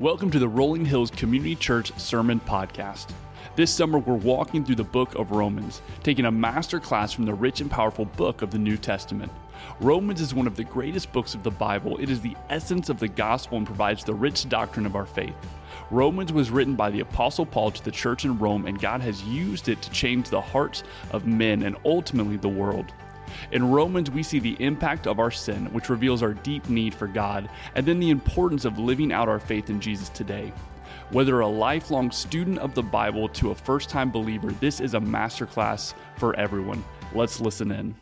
Welcome to the Rolling Hills Community Church Sermon Podcast. This summer, we're walking through the book of Romans, taking a master class from the rich and powerful book of the New Testament. Romans is one of the greatest books of the Bible. It is the essence of the gospel and provides the rich doctrine of our faith. Romans was written by the Apostle Paul to the church in Rome, and God has used it to change the hearts of men and ultimately the world. In Romans, we see the impact of our sin, which reveals our deep need for God, and then the importance of living out our faith in Jesus today. Whether a lifelong student of the Bible to a first time believer, this is a masterclass for everyone. Let's listen in.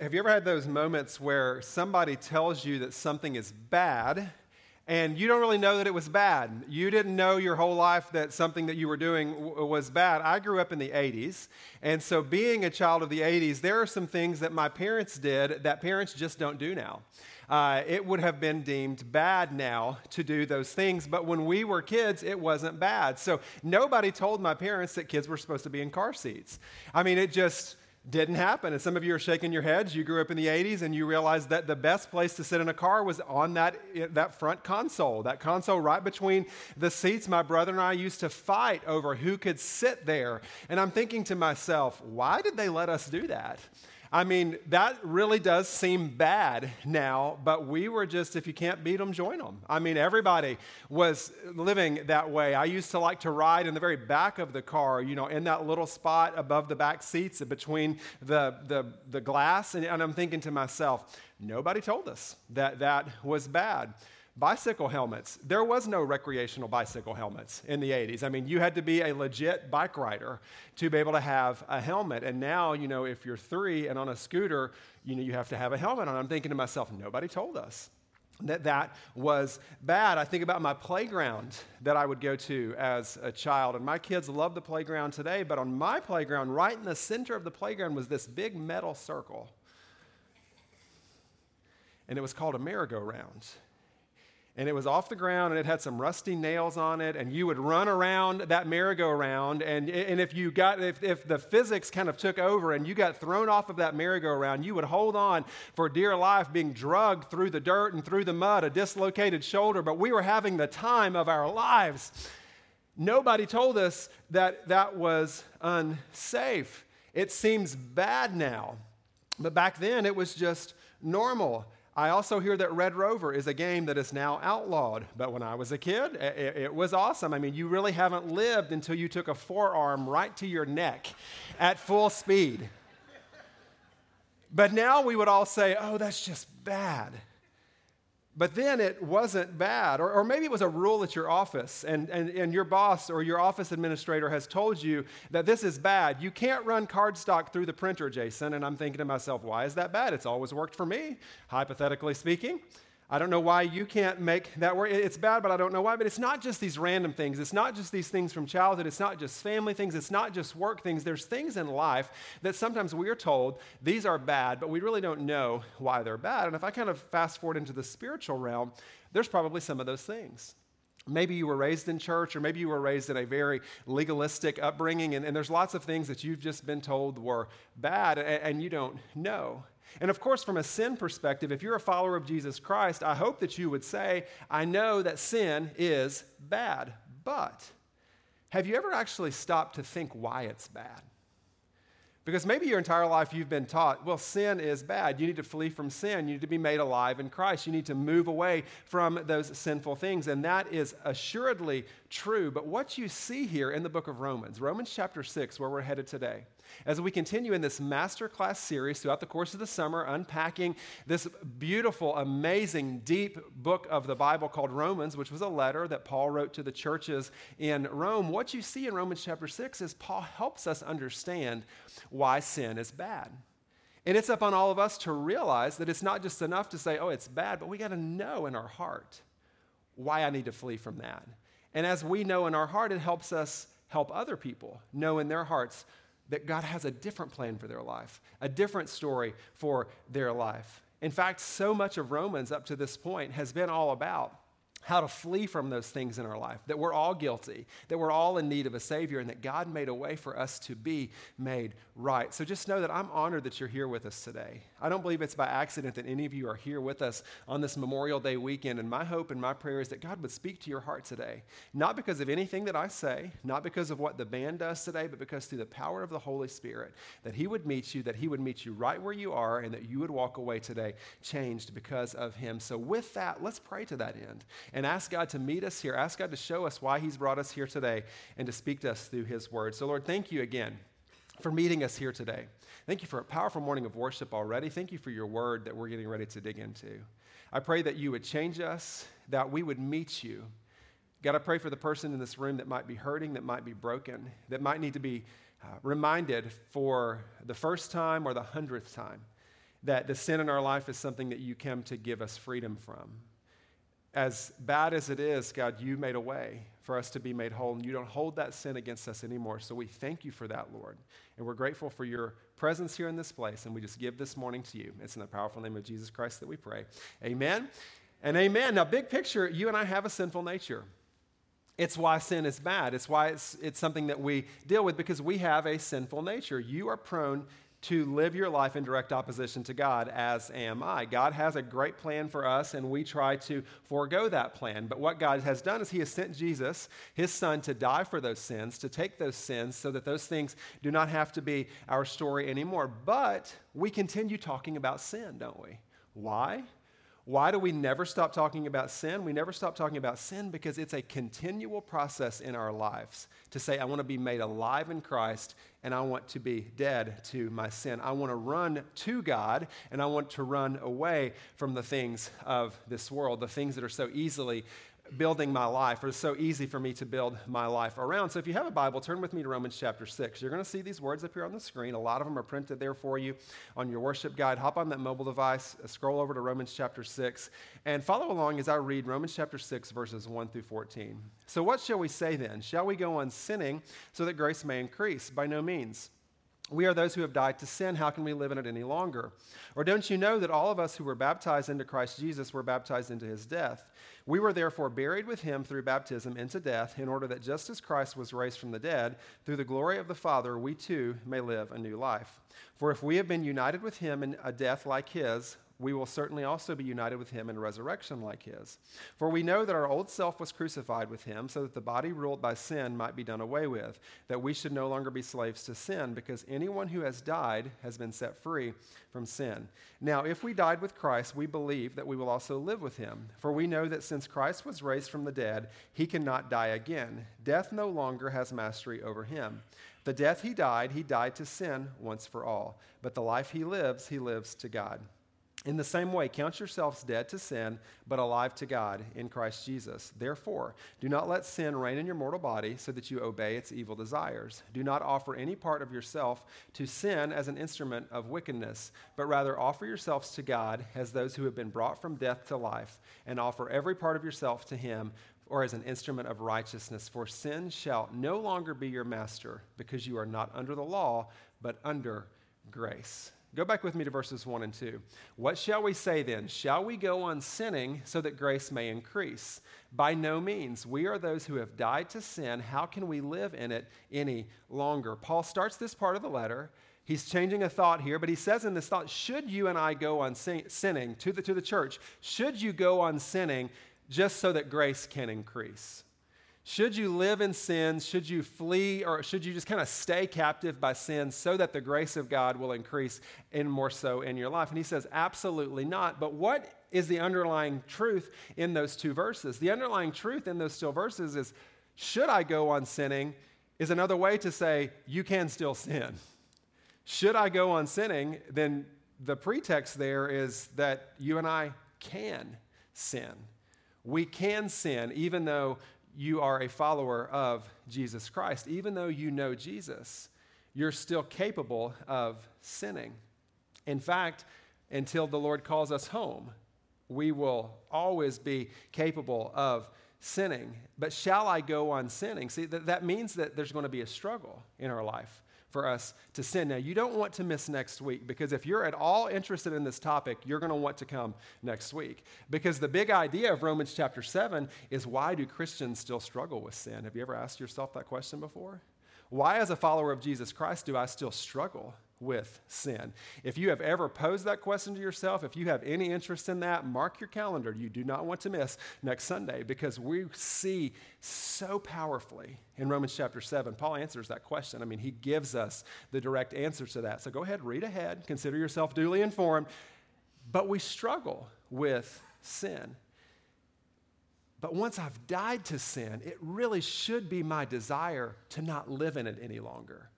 Have you ever had those moments where somebody tells you that something is bad? And you don't really know that it was bad. You didn't know your whole life that something that you were doing w- was bad. I grew up in the 80s, and so being a child of the 80s, there are some things that my parents did that parents just don't do now. Uh, it would have been deemed bad now to do those things, but when we were kids, it wasn't bad. So nobody told my parents that kids were supposed to be in car seats. I mean, it just didn't happen. And some of you are shaking your heads. You grew up in the 80s and you realized that the best place to sit in a car was on that, that front console, that console right between the seats. My brother and I used to fight over who could sit there. And I'm thinking to myself, why did they let us do that? I mean, that really does seem bad now, but we were just, if you can't beat them, join them. I mean, everybody was living that way. I used to like to ride in the very back of the car, you know, in that little spot above the back seats between the, the, the glass. And, and I'm thinking to myself, nobody told us that that was bad bicycle helmets. There was no recreational bicycle helmets in the 80s. I mean, you had to be a legit bike rider to be able to have a helmet. And now, you know, if you're three and on a scooter, you know, you have to have a helmet on. I'm thinking to myself, nobody told us that that was bad. I think about my playground that I would go to as a child. And my kids love the playground today, but on my playground, right in the center of the playground was this big metal circle. And it was called a merry-go-round and it was off the ground and it had some rusty nails on it and you would run around that merry-go-round and, and if you got if, if the physics kind of took over and you got thrown off of that merry-go-round you would hold on for dear life being drugged through the dirt and through the mud a dislocated shoulder but we were having the time of our lives. Nobody told us that that was unsafe. It seems bad now but back then it was just normal I also hear that Red Rover is a game that is now outlawed. But when I was a kid, it, it, was awesome. I mean, you really haven't lived until you took a forearm right to your neck at full speed. But now we would all say, oh, that's just bad. But then it wasn't bad. Or, or, maybe it was a rule at your office, and, and, and your boss or your office administrator has told you that this is bad. You can't run cardstock through the printer, Jason. And I'm thinking to myself, why is that bad? It's always worked for me, hypothetically speaking. I don't know why you can't make that work. It's bad, but I don't know why. But it's not just these random things. It's not just these things from childhood. It's not just family things. It's not just work things. There's things in life that sometimes we are told these are bad, but we really don't know why they're bad. And if I kind of fast forward into the spiritual realm, there's probably some of those things. Maybe you were raised in church, or maybe you were raised in a very legalistic upbringing, and, and there's lots of things that you've just been told were bad, and, and you don't know. And of course, from a sin perspective, if you're a follower of Jesus Christ, I hope that you would say, I know that sin is bad, but have you ever actually stopped to think why it's bad? Because maybe your entire life you've been taught, well, sin is bad. You need to flee from sin. You need to be made alive in Christ. You need to move away from those sinful things. And that is assuredly true. But what you see here in the book of Romans, Romans chapter 6, where we're headed today, as we continue in this masterclass series throughout the course of the summer, unpacking this beautiful, amazing, deep book of the Bible called Romans, which was a letter that Paul wrote to the churches in Rome, what you see in Romans chapter 6 is Paul helps us understand why sin is bad. And it's up on all of us to realize that it's not just enough to say, oh, it's bad, but we got to know in our heart why I need to flee from that. And as we know in our heart, it helps us help other people know in their hearts that God has a different plan for their life, a different story for their life. In fact, so much of Romans up to this point has been all about how to flee from those things in our life, that we're all guilty, that we're all in need of a Savior, and that God made a way for us to be made right. So just know that I'm honored that you're here with us today. I don't believe it's by accident that any of you are here with us on this Memorial Day weekend, and my hope and my prayer is that God would speak to your heart today, not because of anything that I say, not because of what the band does today, but because through the power of the Holy Spirit, that He would meet you, that He would meet you right where you are, and that you would walk away today changed because of Him. So with that, let's pray to that end and ask God to meet us here. Ask God to show us why He's brought us here today and to speak to us through His word. So, Lord, thank you again for meeting us here today. Thank you for a powerful morning of worship already. Thank you for your word that we're getting ready to dig into. I pray that you would change us, that we would meet you. God, I pray for the person in this room that might be hurting, that might be broken, that might need to be uh, reminded for the first time or the hundredth time that the sin in our life is something that you come to give us freedom from as bad as it is, God, you made a way for us to be made whole, and you don't hold that sin against us anymore. So we thank you for that, Lord. And we're grateful for your presence here in this place, and we just give this morning to you. It's in the powerful name of Jesus Christ that we pray. Amen and amen. Now, big picture, you and I have a sinful nature. It's why sin is bad. It's why it's, it's something that we deal with because we have a sinful nature. You are prone to live your life in direct opposition to God, as am I. God has a great plan for us, and we try to forego that plan. But what God has done is He has sent Jesus, His Son, to die for those sins, to take those sins, so that those things do not have to be our story anymore. But we continue talking about sin, don't we? Why? Why do we never stop talking about sin? We never stop talking about sin because it's a continual process in our lives to say, I want to be made alive in Christ and I want to be dead to my sin. I want to run to God and I want to run away from the things of this world, the things that are so easily building my life, or it's so easy for me to build my life around. So if you have a Bible, turn with me to Romans chapter 6. You're going to see these words up here on the screen. A lot of them are printed there for you on your worship guide. Hop on that mobile device, uh, scroll over to Romans chapter 6, and follow along as I read Romans chapter 6, verses 1 through 14. So what shall we say then? Shall we go on sinning so that grace may increase? By no means. We are those who have died to sin. How can we live in it any longer? Or don't you know that all of us who were baptized into Christ Jesus were baptized into his death? We were therefore buried with him through baptism into death, in order that just as Christ was raised from the dead, through the glory of the Father, we too may live a new life. For if we have been united with him in a death like his, we will certainly also be united with him in resurrection like his. For we know that our old self was crucified with him, so that the body ruled by sin might be done away with, that we should no longer be slaves to sin, because anyone who has died has been set free from sin. Now, if we died with Christ, we believe that we will also live with him. For we know that since Christ was raised from the dead, he cannot die again. Death no longer has mastery over him. The death he died, he died to sin once for all. But the life he lives, he lives to God. In the same way, count yourselves dead to sin, but alive to God in Christ Jesus. Therefore, do not let sin reign in your mortal body so that you obey its evil desires. Do not offer any part of yourself to sin as an instrument of wickedness, but rather offer yourselves to God as those who have been brought from death to life, and offer every part of yourself to Him or as an instrument of righteousness. For sin shall no longer be your master, because you are not under the law, but under grace. Go back with me to verses 1 and 2. What shall we say then? Shall we go on sinning so that grace may increase? By no means. We are those who have died to sin. How can we live in it any longer? Paul starts this part of the letter. He's changing a thought here, but he says in this thought, should you and I go on sin- sinning to the, to the church? Should you go on sinning just so that grace can increase? Should you live in sin? Should you flee or should you just kind of stay captive by sin so that the grace of God will increase and more so in your life? And he says, absolutely not. But what is the underlying truth in those two verses? The underlying truth in those two verses is should I go on sinning is another way to say you can still sin. Should I go on sinning, then the pretext there is that you and I can sin. We can sin even though you are a follower of Jesus Christ. Even though you know Jesus, you're still capable of sinning. In fact, until the Lord calls us home, we will always be capable of sinning. But shall I go on sinning? See, that, that means that there's going to be a struggle in our life for us to sin. Now, you don't want to miss next week because if you're at all interested in this topic, you're going to want to come next week. Because the big idea of Romans chapter 7 is why do Christians still struggle with sin? Have you ever asked yourself that question before? Why, as a follower of Jesus Christ, do I still struggle with sin? If you have ever posed that question to yourself, if you have any interest in that, mark your calendar. You do not want to miss next Sunday because we see so powerfully in Romans chapter 7. Paul answers that question. I mean, he gives us the direct answer to that. So go ahead, read ahead, consider yourself duly informed. But we struggle with sin. But once I've died to sin, it really should be my desire to not live in it any longer.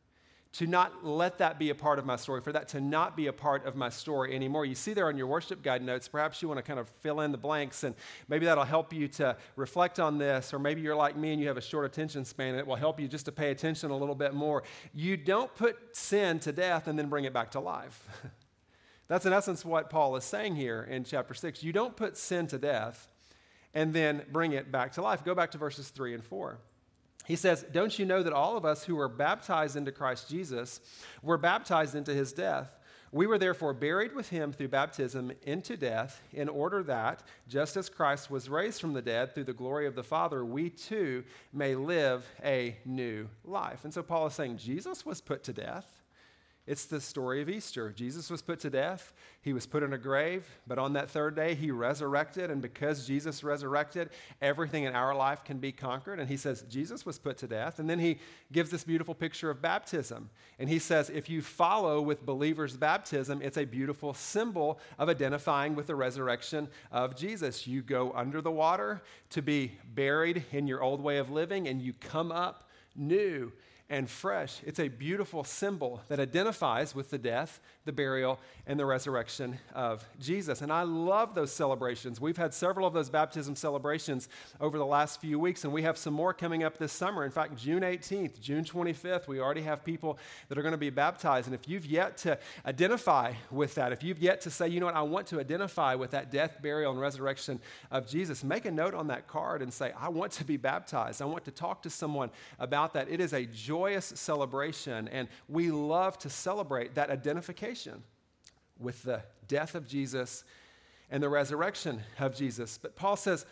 To not let that be a part of my story, for that to not be a part of my story anymore. You see there on your worship guide notes, perhaps you want to kind of fill in the blanks, and maybe that'll help you to reflect on this, or maybe you're like me and you have a short attention span, and it will help you just to pay attention a little bit more. You don't put sin to death and then bring it back to life. That's in essence what Paul is saying here in chapter 6. You don't put sin to death and then bring it back to life. Go back to verses 3 and 4. He says, Don't you know that all of us who were baptized into Christ Jesus were baptized into his death? We were therefore buried with him through baptism into death, in order that, just as Christ was raised from the dead through the glory of the Father, we too may live a new life. And so Paul is saying Jesus was put to death. It's the story of Easter. Jesus was put to death. He was put in a grave, but on that third day, he resurrected. And because Jesus resurrected, everything in our life can be conquered. And he says, Jesus was put to death. And then he gives this beautiful picture of baptism. And he says, if you follow with believers' baptism, it's a beautiful symbol of identifying with the resurrection of Jesus. You go under the water to be buried in your old way of living, and you come up new and fresh. It's a beautiful symbol that identifies with the death, the burial, and the resurrection of Jesus. And I love those celebrations. We've had several of those baptism celebrations over the last few weeks, and we have some more coming up this summer. In fact, June 18th, June 25th, we already have people that are going to be baptized. And if you've yet to identify with that, if you've yet to say, you know what, I want to identify with that death, burial, and resurrection of Jesus, make a note on that card and say, I want to be baptized. I want to talk to someone about that. It is a joyous celebration, and we love to celebrate that identification with the death of Jesus and the resurrection of Jesus. But Paul says,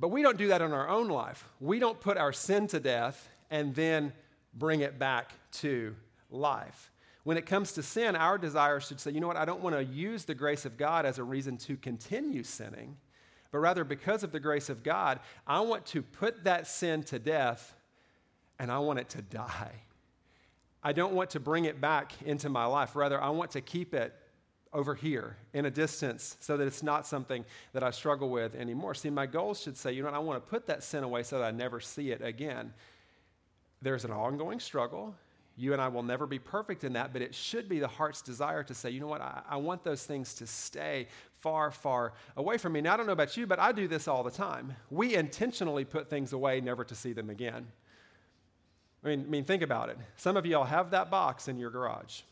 but we don't do that in our own life. We don't put our sin to death and then bring it back to life. When it comes to sin, our desire should say, you know what, I don't want to use the grace of God as a reason to continue sinning, but rather because of the grace of God, I want to put that sin to death and I want it to die. I don't want to bring it back into my life. Rather, I want to keep it over here in a distance so that it's not something that I struggle with anymore. See, my goals should say, you know what, I want to put that sin away so that I never see it again. There's an ongoing struggle. You and I will never be perfect in that, but it should be the heart's desire to say, you know what, I, I want those things to stay far, far away from me. Now, I don't know about you, but I do this all the time. We intentionally put things away never to see them again. I mean, I mean, think about it. Some of y'all have that box in your garage.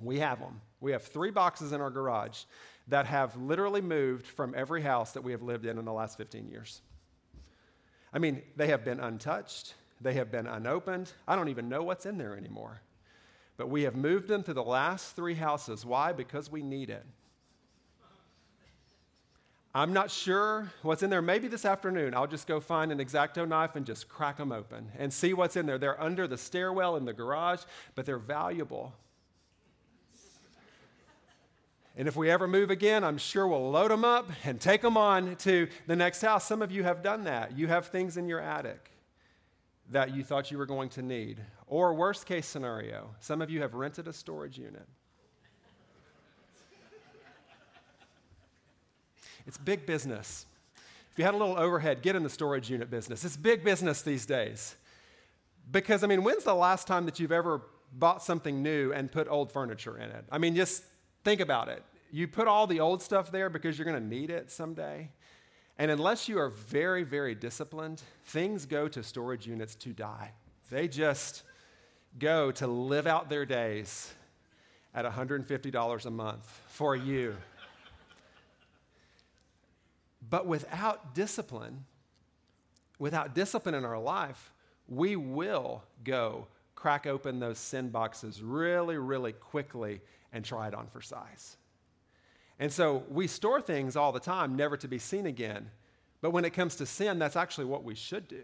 We have them. We have three boxes in our garage that have literally moved from every house that we have lived in in the last 15 years. I mean, they have been untouched, they have been unopened. I don't even know what's in there anymore. But we have moved them to the last three houses. Why? Because we need it. I'm not sure what's in there. Maybe this afternoon I'll just go find an X-Acto knife and just crack them open and see what's in there. They're under the stairwell in the garage, but they're valuable. And if we ever move again, I'm sure we'll load them up and take them on to the next house. Some of you have done that. You have things in your attic that you thought you were going to need. Or, worst case scenario, some of you have rented a storage unit. It's big business. If you had a little overhead, get in the storage unit business. It's big business these days. Because, I mean, when's the last time that you've ever bought something new and put old furniture in it? I mean, just think about it. You put all the old stuff there because you're going to need it someday. And unless you are very, very disciplined, things go to storage units to die. They just go to live out their days at $150 a month for you. But without discipline, without discipline in our life, we will go crack open those sin boxes really, really quickly and try it on for size. And so we store things all the time, never to be seen again. But when it comes to sin, that's actually what we should do.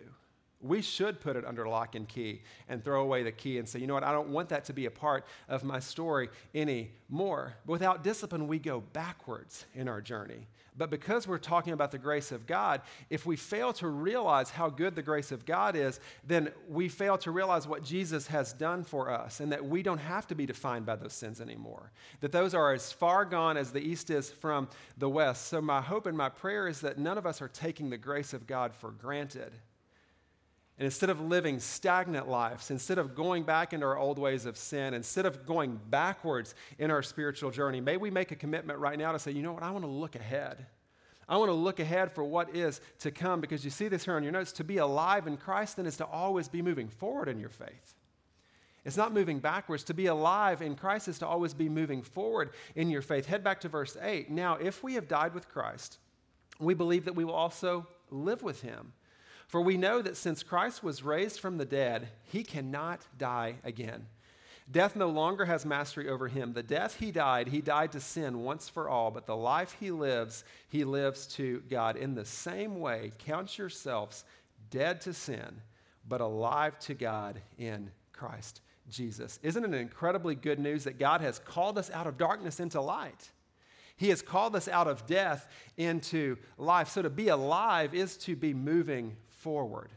We should put it under lock and key and throw away the key and say, you know what, I don't want that to be a part of my story anymore. But without discipline, we go backwards in our journey. But because we're talking about the grace of God, if we fail to realize how good the grace of God is, then we fail to realize what Jesus has done for us and that we don't have to be defined by those sins anymore. That those are as far gone as the east is from the west. So, my hope and my prayer is that none of us are taking the grace of God for granted. And instead of living stagnant lives, instead of going back into our old ways of sin, instead of going backwards in our spiritual journey, may we make a commitment right now to say, you know what, I want to look ahead. I want to look ahead for what is to come because you see this here on your notes. To be alive in Christ then is to always be moving forward in your faith. It's not moving backwards. To be alive in Christ is to always be moving forward in your faith. Head back to verse 8. Now, if we have died with Christ, we believe that we will also live with him. For we know that since Christ was raised from the dead, he cannot die again. Death no longer has mastery over him. The death he died, he died to sin once for all, but the life he lives, he lives to God. In the same way, count yourselves dead to sin, but alive to God in Christ Jesus. Isn't it incredibly good news that God has called us out of darkness into light? He has called us out of death into life. So to be alive is to be moving forward.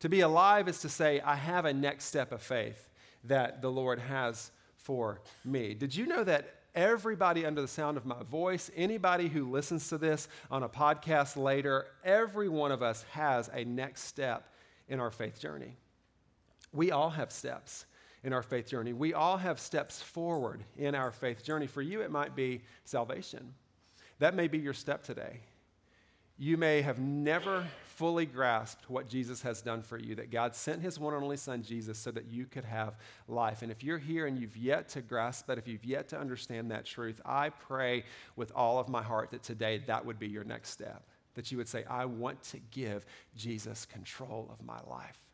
To be alive is to say, I have a next step of faith that the Lord has for me. Did you know that everybody under the sound of my voice, anybody who listens to this on a podcast later, every one of us has a next step in our faith journey? We all have steps in our faith journey. We all have steps forward in our faith journey. For you, it might be salvation. That may be your step today you may have never fully grasped what Jesus has done for you, that God sent his one and only Son, Jesus, so that you could have life. And if you're here and you've yet to grasp that, if you've yet to understand that truth, I pray with all of my heart that today that would be your next step. That you would say, I want to give Jesus control of my life.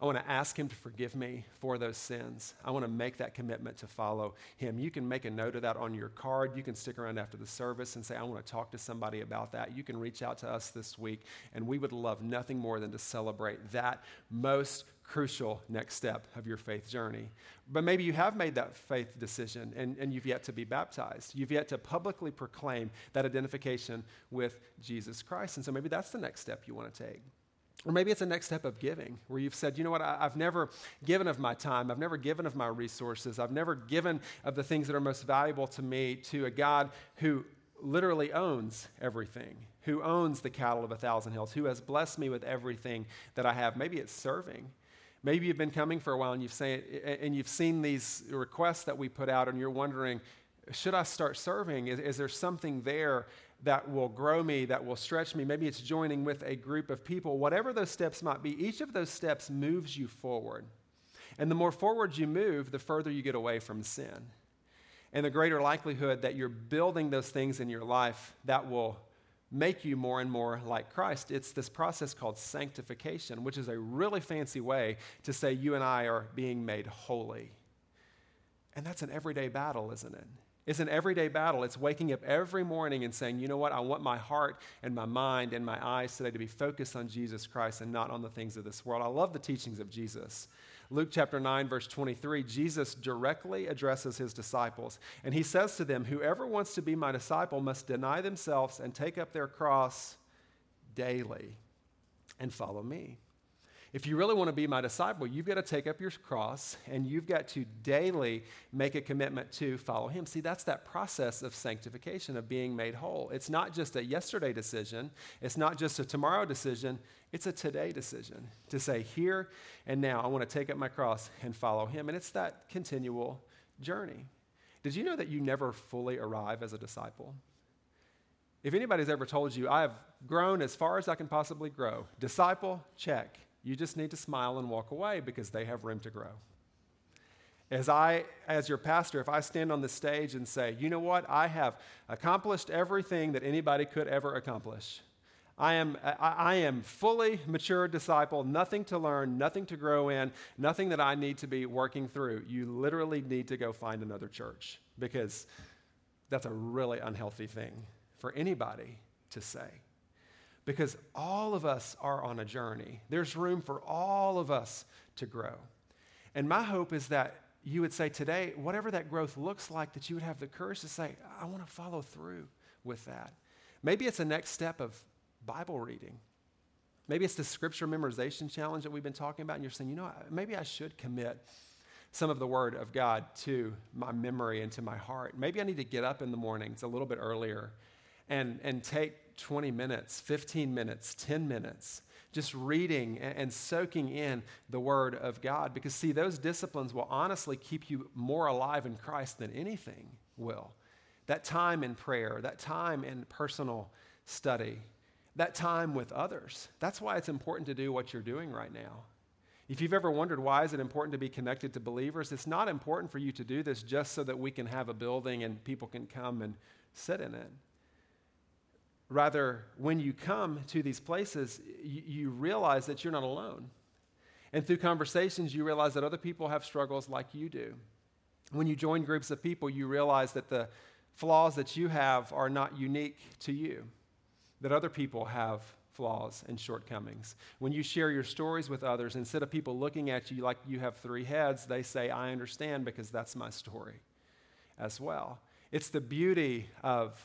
I want to ask Him to forgive me for those sins. I want to make that commitment to follow Him. You can make a note of that on your card. You can stick around after the service and say, I want to talk to somebody about that. You can reach out to us this week, and we would love nothing more than to celebrate that most crucial next step of your faith journey. But maybe you have made that faith decision and, and you've yet to be baptized. You've yet to publicly proclaim that identification with Jesus Christ. And so maybe that's the next step you want to take. Or maybe it's a next step of giving, where you've said, you know what, I, have never given of my time, I've never given of my resources, I've never given of the things that are most valuable to me to a God who literally owns everything, who owns the cattle of a thousand hills, who has blessed me with everything that I have. Maybe it's serving. Maybe you've been coming for a while and you've, say, and you've seen these requests that we put out, and you're wondering, should I start serving? Is, is there something there that will grow me, that will stretch me. Maybe it's joining with a group of people. Whatever those steps might be, each of those steps moves you forward. And the more forward you move, the further you get away from sin. And the greater likelihood that you're building those things in your life that will make you more and more like Christ. It's this process called sanctification, which is a really fancy way to say you and I are being made holy. And that's an everyday battle, isn't it? It's an everyday battle. It's waking up every morning and saying, you know what? I want my heart and my mind and my eyes today to be focused on Jesus Christ and not on the things of this world. I love the teachings of Jesus. Luke chapter 9, verse 23, Jesus directly addresses his disciples. And he says to them, Whoever wants to be my disciple must deny themselves and take up their cross daily and follow me. If you really want to be my disciple, you've got to take up your cross and you've got to daily make a commitment to follow him. See, that's that process of sanctification, of being made whole. It's not just a yesterday decision, it's not just a tomorrow decision, it's a today decision to say, here and now, I want to take up my cross and follow him. And it's that continual journey. Did you know that you never fully arrive as a disciple? If anybody's ever told you, I have grown as far as I can possibly grow, disciple, check. You just need to smile and walk away because they have room to grow. As I, as your pastor, if I stand on the stage and say, you know what, I have accomplished everything that anybody could ever accomplish, I am, I, am fully mature disciple, nothing to learn, nothing to grow in, nothing that I need to be working through. You literally need to go find another church because that's a really unhealthy thing for anybody to say. Because all of us are on a journey. There's room for all of us to grow. And my hope is that you would say today, whatever that growth looks like, that you would have the courage to say, I want to follow through with that. Maybe it's a next step of Bible reading. Maybe it's the scripture memorization challenge that we've been talking about, and you're saying, you know, maybe I should commit some of the Word of God to my memory and to my heart. Maybe I need to get up in the mornings a little bit earlier and, and take 20 minutes, 15 minutes, 10 minutes, just reading and, soaking in the Word of God. Because, see, those disciplines will honestly keep you more alive in Christ than anything will. That time in prayer, that time in personal study, that time with others. That's why it's important to do what you're doing right now. If you've ever wondered why is it important to be connected to believers, it's not important for you to do this just so that we can have a building and people can come and sit in it. Rather, when you come to these places, you, you realize that you're not alone. And through conversations, you realize that other people have struggles like you do. When you join groups of people, you realize that the flaws that you have are not unique to you, that other people have flaws and shortcomings. When you share your stories with others, instead of people looking at you like you have three heads, they say, I understand because that's my story as well. It's the beauty of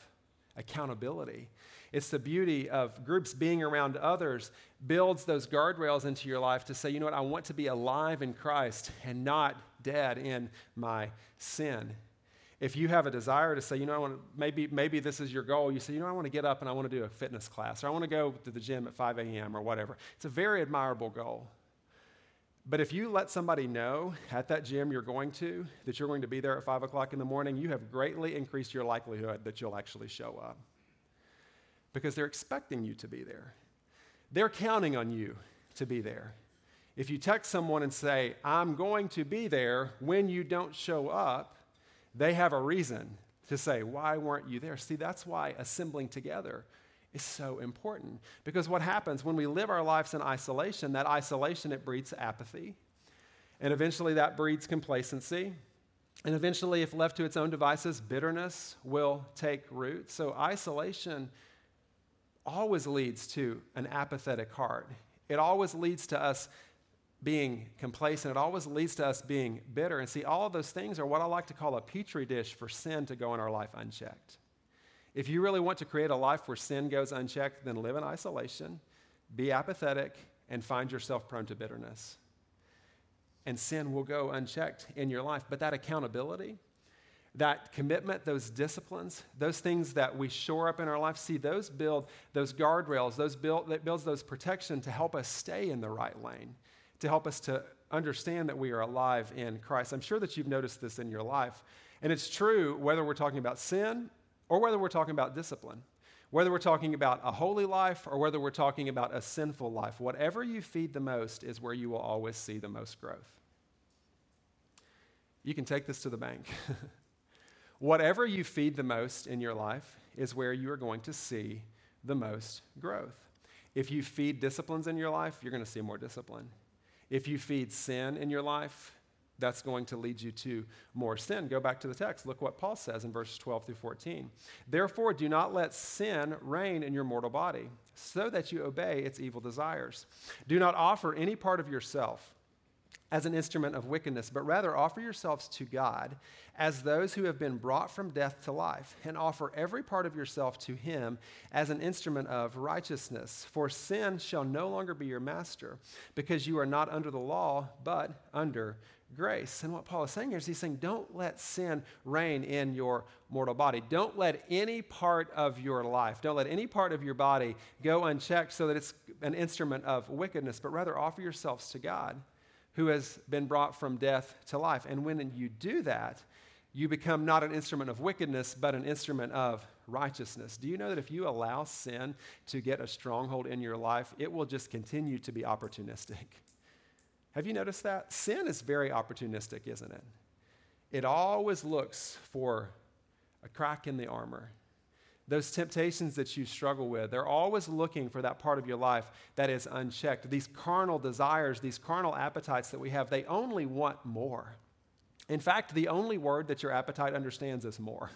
accountability. It's the beauty of groups being around others builds those guardrails into your life to say, you know what, I want to be alive in Christ and not dead in my sin if you have a desire to say, you know, I want to, maybe, maybe this is your goal, you say, you know, I want to get up and I want to do a fitness class, or I want to go to the gym at 5 a.m. or whatever. It's a very admirable goal. But if you let somebody know at that gym you're going to that you're going to be there at 5 o'clock in the morning, you have greatly increased your likelihood that you'll actually show up. Because they're expecting you to be there. They're counting on you to be there. If you text someone and say, I'm going to be there when you don't show up, they have a reason to say, Why weren't you there? See, that's why assembling together is so important. Because what happens when we live our lives in isolation, that isolation, it breeds apathy. And eventually that breeds complacency. And eventually, if left to its own devices, bitterness will take root. So, isolation always leads to an apathetic heart. It always leads to us being complacent. It always leads to us being bitter. And see, all of those things are what I like to call a petri dish for sin to go in our life unchecked. If you really want to create a life where sin goes unchecked, then live in isolation, be apathetic, and find yourself prone to bitterness. And sin will go unchecked in your life. But that accountability, that commitment, those disciplines, those things that we shore up in our life, see, those build those guardrails, those build, that builds those protection to help us stay in the right lane to help us to understand that we are alive in Christ. I'm sure that you've noticed this in your life. And it's true whether we're talking about sin or whether we're talking about discipline, whether we're talking about a holy life or whether we're talking about a sinful life. Whatever you feed the most is where you will always see the most growth. You can take this to the bank. Whatever you feed the most in your life is where you are going to see the most growth. If you feed disciplines in your life, you're going to see more discipline. If you feed sin in your life, that's going to lead you to more sin. Go back to the text. Look what Paul says in verses 12 through 14. Therefore, do not let sin reign in your mortal body, so that you obey its evil desires. Do not offer any part of yourself as an instrument of wickedness, but rather offer yourselves to God as those who have been brought from death to life, and offer every part of yourself to Him as an instrument of righteousness. For sin shall no longer be your master, because you are not under the law, but under grace. And what Paul is saying here is he's saying, don't let sin reign in your mortal body. Don't let any part of your life, don't let any part of your body go unchecked so that it's an instrument of wickedness, but rather offer yourselves to God who has been brought from death to life. And when you do that, you become not an instrument of wickedness, but an instrument of righteousness. Do you know that if you allow sin to get a stronghold in your life, it will just continue to be opportunistic? Have you noticed that? Sin is very opportunistic, isn't it? It always looks for a crack in the armor. Those temptations that you struggle with, they're always looking for that part of your life that is unchecked. These carnal desires, these carnal appetites that we have, they only want more. In fact, the only word that your appetite understands is more.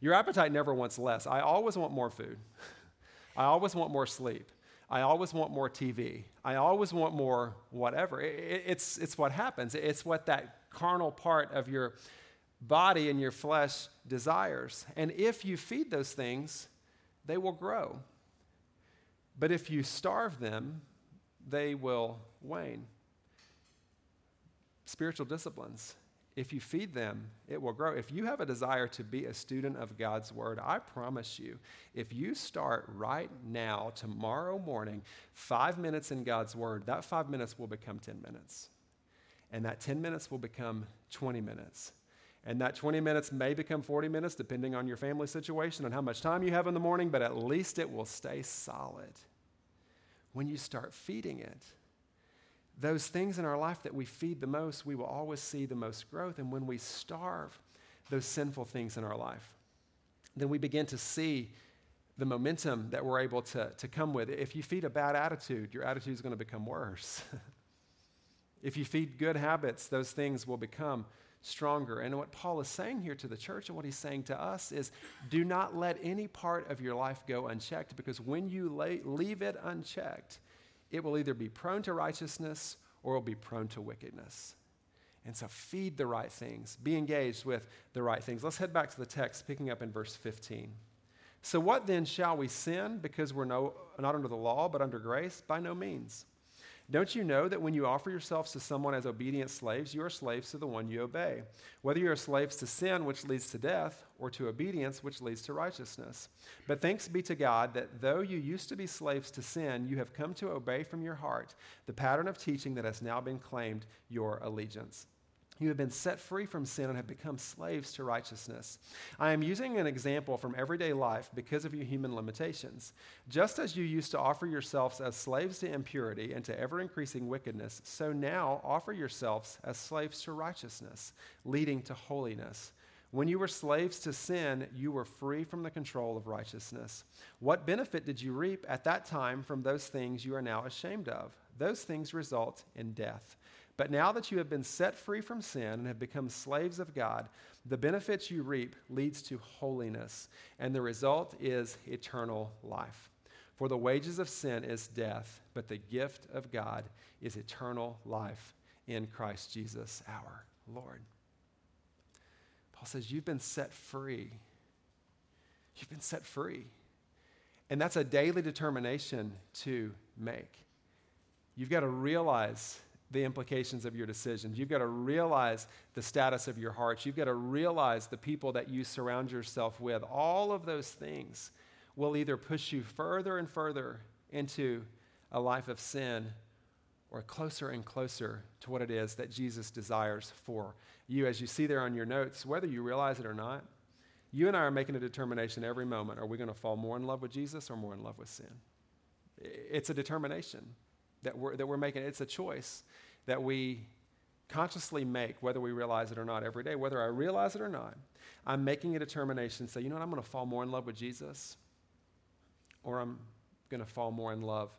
Your appetite never wants less. I always want more food. I always want more sleep. I always want more TV. I always want more whatever. it's, it's what happens. It's what that carnal part of your body and your flesh desires. And if you feed those things, they will grow. But if you starve them, they will wane. Spiritual disciplines if you feed them, it will grow. If you have a desire to be a student of God's word, I promise you, if you start right now, tomorrow morning, five minutes in God's word, that five minutes will become 10 minutes. And that 10 minutes will become 20 minutes. And that 20 minutes may become 40 minutes, depending on your family situation and how much time you have in the morning, but at least it will stay solid when you start feeding it those things in our life that we feed the most, we will always see the most growth. And when we starve those sinful things in our life, then we begin to see the momentum that we're able to, to come with. If you feed a bad attitude, your attitude is going to become worse. if you feed good habits, those things will become stronger. And what Paul is saying here to the church and what he's saying to us is do not let any part of your life go unchecked because when you lay, leave it unchecked, it will either be prone to righteousness or it will be prone to wickedness. And so feed the right things, be engaged with the right things. Let's head back to the text, picking up in verse 15. So, what then shall we sin because we're no, not under the law but under grace? By no means. Don't you know that when you offer yourselves to someone as obedient slaves, you are slaves to the one you obey, whether you are slaves to sin, which leads to death, or to obedience, which leads to righteousness? But thanks be to God that though you used to be slaves to sin, you have come to obey from your heart the pattern of teaching that has now been claimed your allegiance. You have been set free from sin and have become slaves to righteousness. I am using an example from everyday life because of your human limitations. Just as you used to offer yourselves as slaves to impurity and to ever increasing wickedness, so now offer yourselves as slaves to righteousness, leading to holiness. When you were slaves to sin, you were free from the control of righteousness. What benefit did you reap at that time from those things you are now ashamed of? Those things result in death. But now that you have been set free from sin and have become slaves of God, the benefits you reap leads to holiness, and the result is eternal life. For the wages of sin is death, but the gift of God is eternal life in Christ Jesus our Lord. Paul says, You've been set free. You've been set free. And that's a daily determination to make. You've got to realize the implications of your decisions. You've got to realize the status of your hearts. You've got to realize the people that you surround yourself with. All of those things will either push you further and further into a life of sin or closer and closer to what it is that Jesus desires for you. As you see there on your notes, whether you realize it or not, you and I are making a determination every moment. Are we going to fall more in love with Jesus or more in love with sin? It's a determination that we're, that we're making. It's a choice that we consciously make, whether we realize it or not every day. Whether I realize it or not, I'm making a determination say, you know what, I'm going to fall more in love with Jesus, or I'm going to fall more in love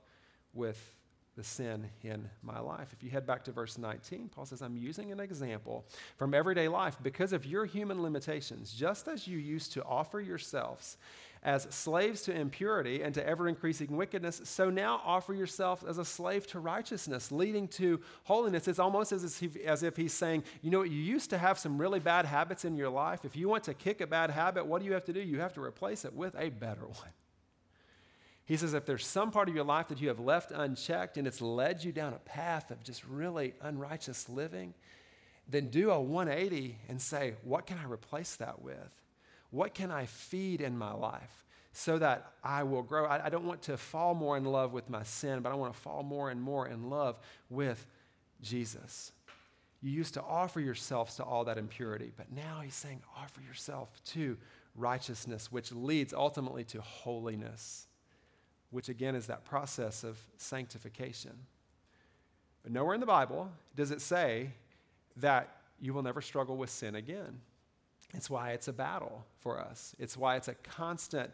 with the sin in my life. If you head back to verse 19, Paul says, I'm using an example from everyday life because of your human limitations. Just as you used to offer yourselves as slaves to impurity and to ever increasing wickedness, so now offer yourself as a slave to righteousness, leading to holiness. It's almost as if, as if he's saying, You know, you used to have some really bad habits in your life. If you want to kick a bad habit, what do you have to do? You have to replace it with a better one. He says, if there's some part of your life that you have left unchecked and it's led you down a path of just really unrighteous living, then do a 180 and say, what can I replace that with? What can I feed in my life so that I will grow? I, I don't want to fall more in love with my sin, but I want to fall more and more in love with Jesus. You used to offer yourselves to all that impurity, but now he's saying, offer yourself to righteousness, which leads ultimately to holiness which again is that process of sanctification. But nowhere in the Bible does it say that you will never struggle with sin again. It's why it's a battle for us. It's why it's a constant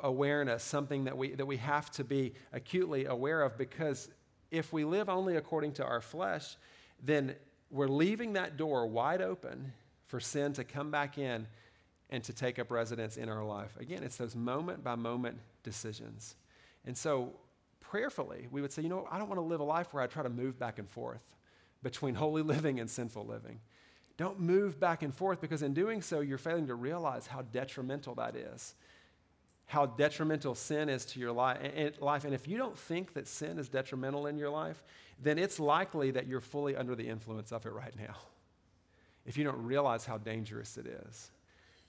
awareness, something that we, that we have to be acutely aware of because if we live only according to our flesh, then we're leaving that door wide open for sin to come back in and to take up residence in our life. Again, it's those moment by moment decisions. And so, prayerfully, we would say, you know, I don't want to live a life where I try to move back and forth between holy living and sinful living. Don't move back and forth because in doing so, you're failing to realize how detrimental that is, how detrimental sin is to your life. And if you don't think that sin is detrimental in your life, then it's likely that you're fully under the influence of it right now. If you don't realize how dangerous it is,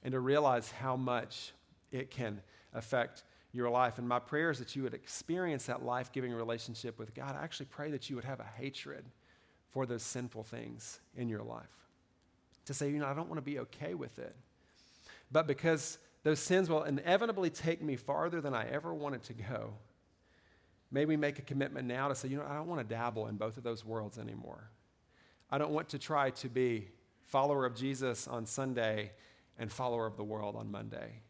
and to realize how much it can affect your life. And my prayer is that you would experience that life giving relationship with God. I actually pray that you would have a hatred for those sinful things in your life. To say, you know, I don't want to be okay with it. But because those sins will inevitably take me farther than I ever wanted to go, maybe make a commitment now to say, you know, I don't want to dabble in both of those worlds anymore. I don't want to try to be follower of Jesus on Sunday and follower of the world on Monday.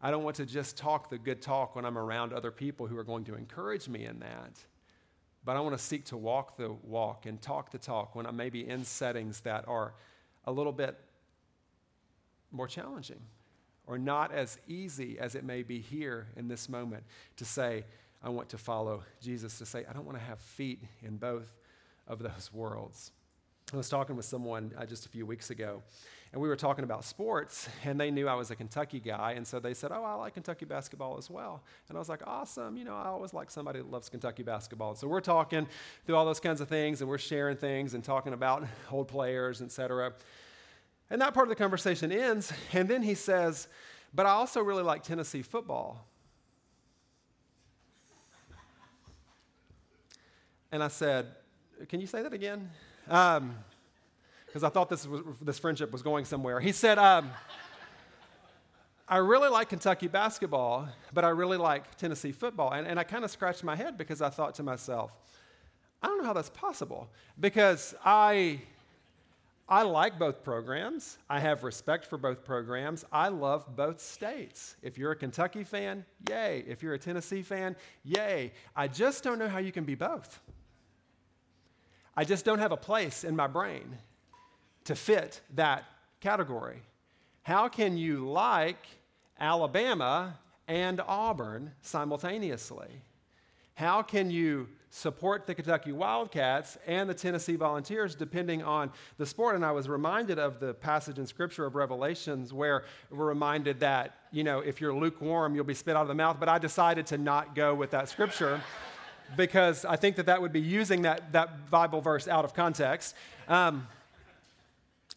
I don't want to just talk the good talk when I'm around other people who are going to encourage me in that. But I want to seek to walk the walk and talk the talk when I may be in settings that are a little bit more challenging or not as easy as it may be here in this moment to say, I want to follow Jesus, to say, I don't want to have feet in both of those worlds. I was talking with someone uh, just a few weeks ago, and we were talking about sports, and they knew I was a Kentucky guy, and so they said, Oh, I like Kentucky basketball as well. And I was like, Awesome. You know, I always like somebody that loves Kentucky basketball. So we're talking through all those kinds of things, and we're sharing things and talking about old players, et cetera. And that part of the conversation ends, and then he says, But I also really like Tennessee football. And I said, Can you say that again? Um, because I thought this, was, this friendship was going somewhere. He said, um, I really like Kentucky basketball, but I really like Tennessee football. And, and I kind of scratched my head because I thought to myself, I don't know how that's possible because I, I like both programs. I have respect for both programs. I love both states. If you're a Kentucky fan, yay. If you're a Tennessee fan, yay. I just don't know how you can be both. I just don't have a place in my brain to fit that category. How can you like Alabama and Auburn simultaneously? How can you support the Kentucky Wildcats and the Tennessee Volunteers depending on the sport? And I was reminded of the passage in Scripture of Revelations where we're reminded that, you know, if you're lukewarm, you'll be spit out of the mouth. But I decided to not go with that scripture because I think that that would be using that, that Bible verse out of context. Um,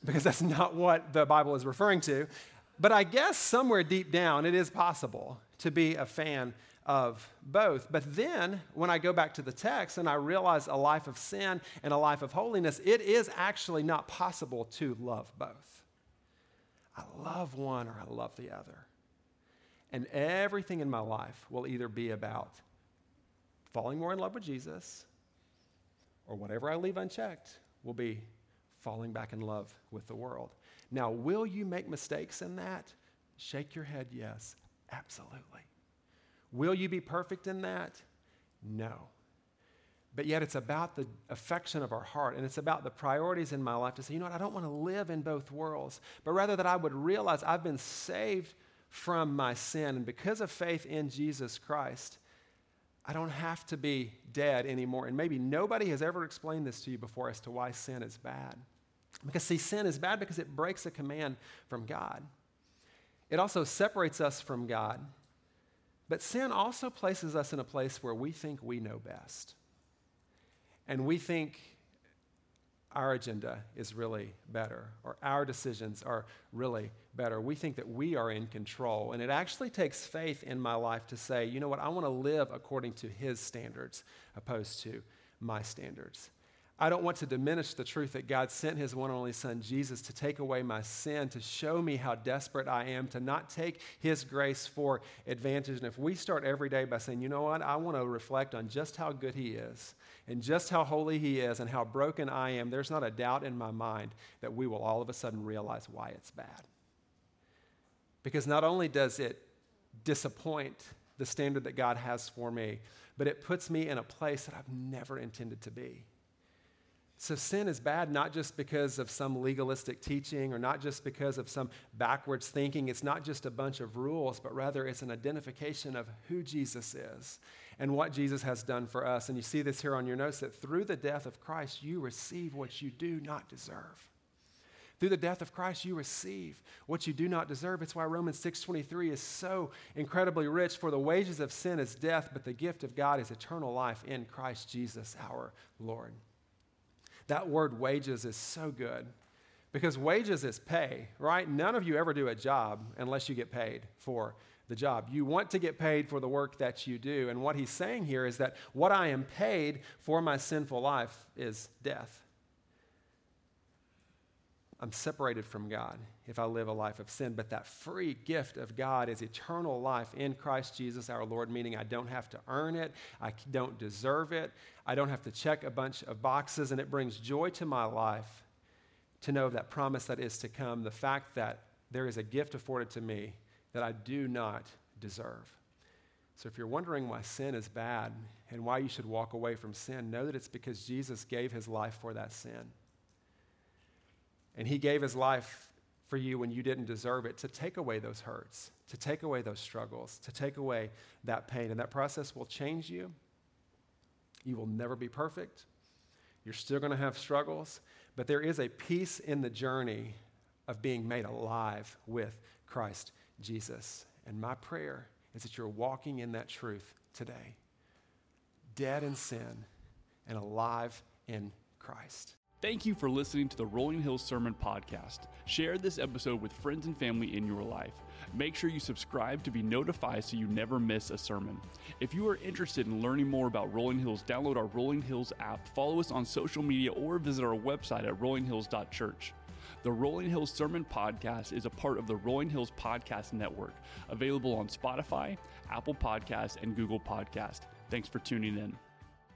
because that's not what the Bible is referring to. But I guess somewhere deep down, it is possible to be a fan of both. But then, when I go back to the text and I realize a life of sin and a life of holiness, it is actually not possible to love both. I love one or I love the other. And everything in my life will either be about falling more in love with Jesus or whatever I leave unchecked will be falling back in love with the world. Now, will you make mistakes in that? Shake your head, yes, absolutely. Will you be perfect in that? No. But yet, it's about the affection of our heart and it's about the priorities in my life to say, you know what, I don't want to live in both worlds, but rather that I would realize I've been saved from my sin. And because of faith in Jesus Christ, I don't have to be dead anymore. And maybe nobody has ever explained this to you before as to why sin is bad. Because, see, sin is bad because it breaks a command from God. It also separates us from God. But sin also places us in a place where we think we know best. And we think our agenda is really better, or our decisions are really better. We think that we are in control. And it actually takes faith in my life to say, you know what, I want to live according to His standards opposed to my standards. I don't want to diminish the truth that God sent his one and only son, Jesus, to take away my sin, to show me how desperate I am, to not take his grace for advantage. And if we start every day by saying, you know what, I want to reflect on just how good he is, and just how holy he is, and how broken I am, there's not a doubt in my mind that we will all of a sudden realize why it's bad. Because not only does it disappoint the standard that God has for me, but it puts me in a place that I've never intended to be. So, sin is bad not just because of some legalistic teaching or not just because of some backwards thinking. It's not just a bunch of rules, but rather it's an identification of who Jesus is and what Jesus has done for us. And you see this here on your notes that through the death of Christ, you receive what you do not deserve. Through the death of Christ, you receive what you do not deserve. It's why Romans 6:23 is so incredibly rich. For the wages of sin is death, but the gift of God is eternal life in Christ Jesus our Lord. That word wages is so good because wages is pay, right? None of you ever do a job unless you get paid for the job. You want to get paid for the work that you do. And what he's saying here is that what I am paid for my sinful life is death. I'm separated from God if I live a life of sin. But that free gift of God is eternal life in Christ Jesus our Lord, meaning I don't have to earn it, I don't deserve it, I don't have to check a bunch of boxes, and it brings joy to my life to know of that promise that is to come, the fact that there is a gift afforded to me that I do not deserve. So, if you're wondering why sin is bad and why you should walk away from sin, know that it's because Jesus gave his life for that sin. And he gave his life for you when you didn't deserve it to take away those hurts, to take away those struggles, to take away that pain. And that process will change you. You will never be perfect. You're still going to have struggles, but there is a peace in the journey of being made alive with Christ Jesus. And my prayer is that you're walking in that truth today, dead in sin and alive in Christ. Thank you for listening to the Rolling Hills Sermon Podcast. Share this episode with friends and family in your life. Make sure you subscribe to be notified so you never miss a sermon. If you are interested in learning more about Rolling Hills, download our Rolling Hills app, follow us on social media, or visit our website at rollinghills.church. The Rolling Hills Sermon Podcast is a part of the Rolling Hills Podcast Network, available on Spotify, Apple Podcasts, and Google Podcast. Thanks for tuning in.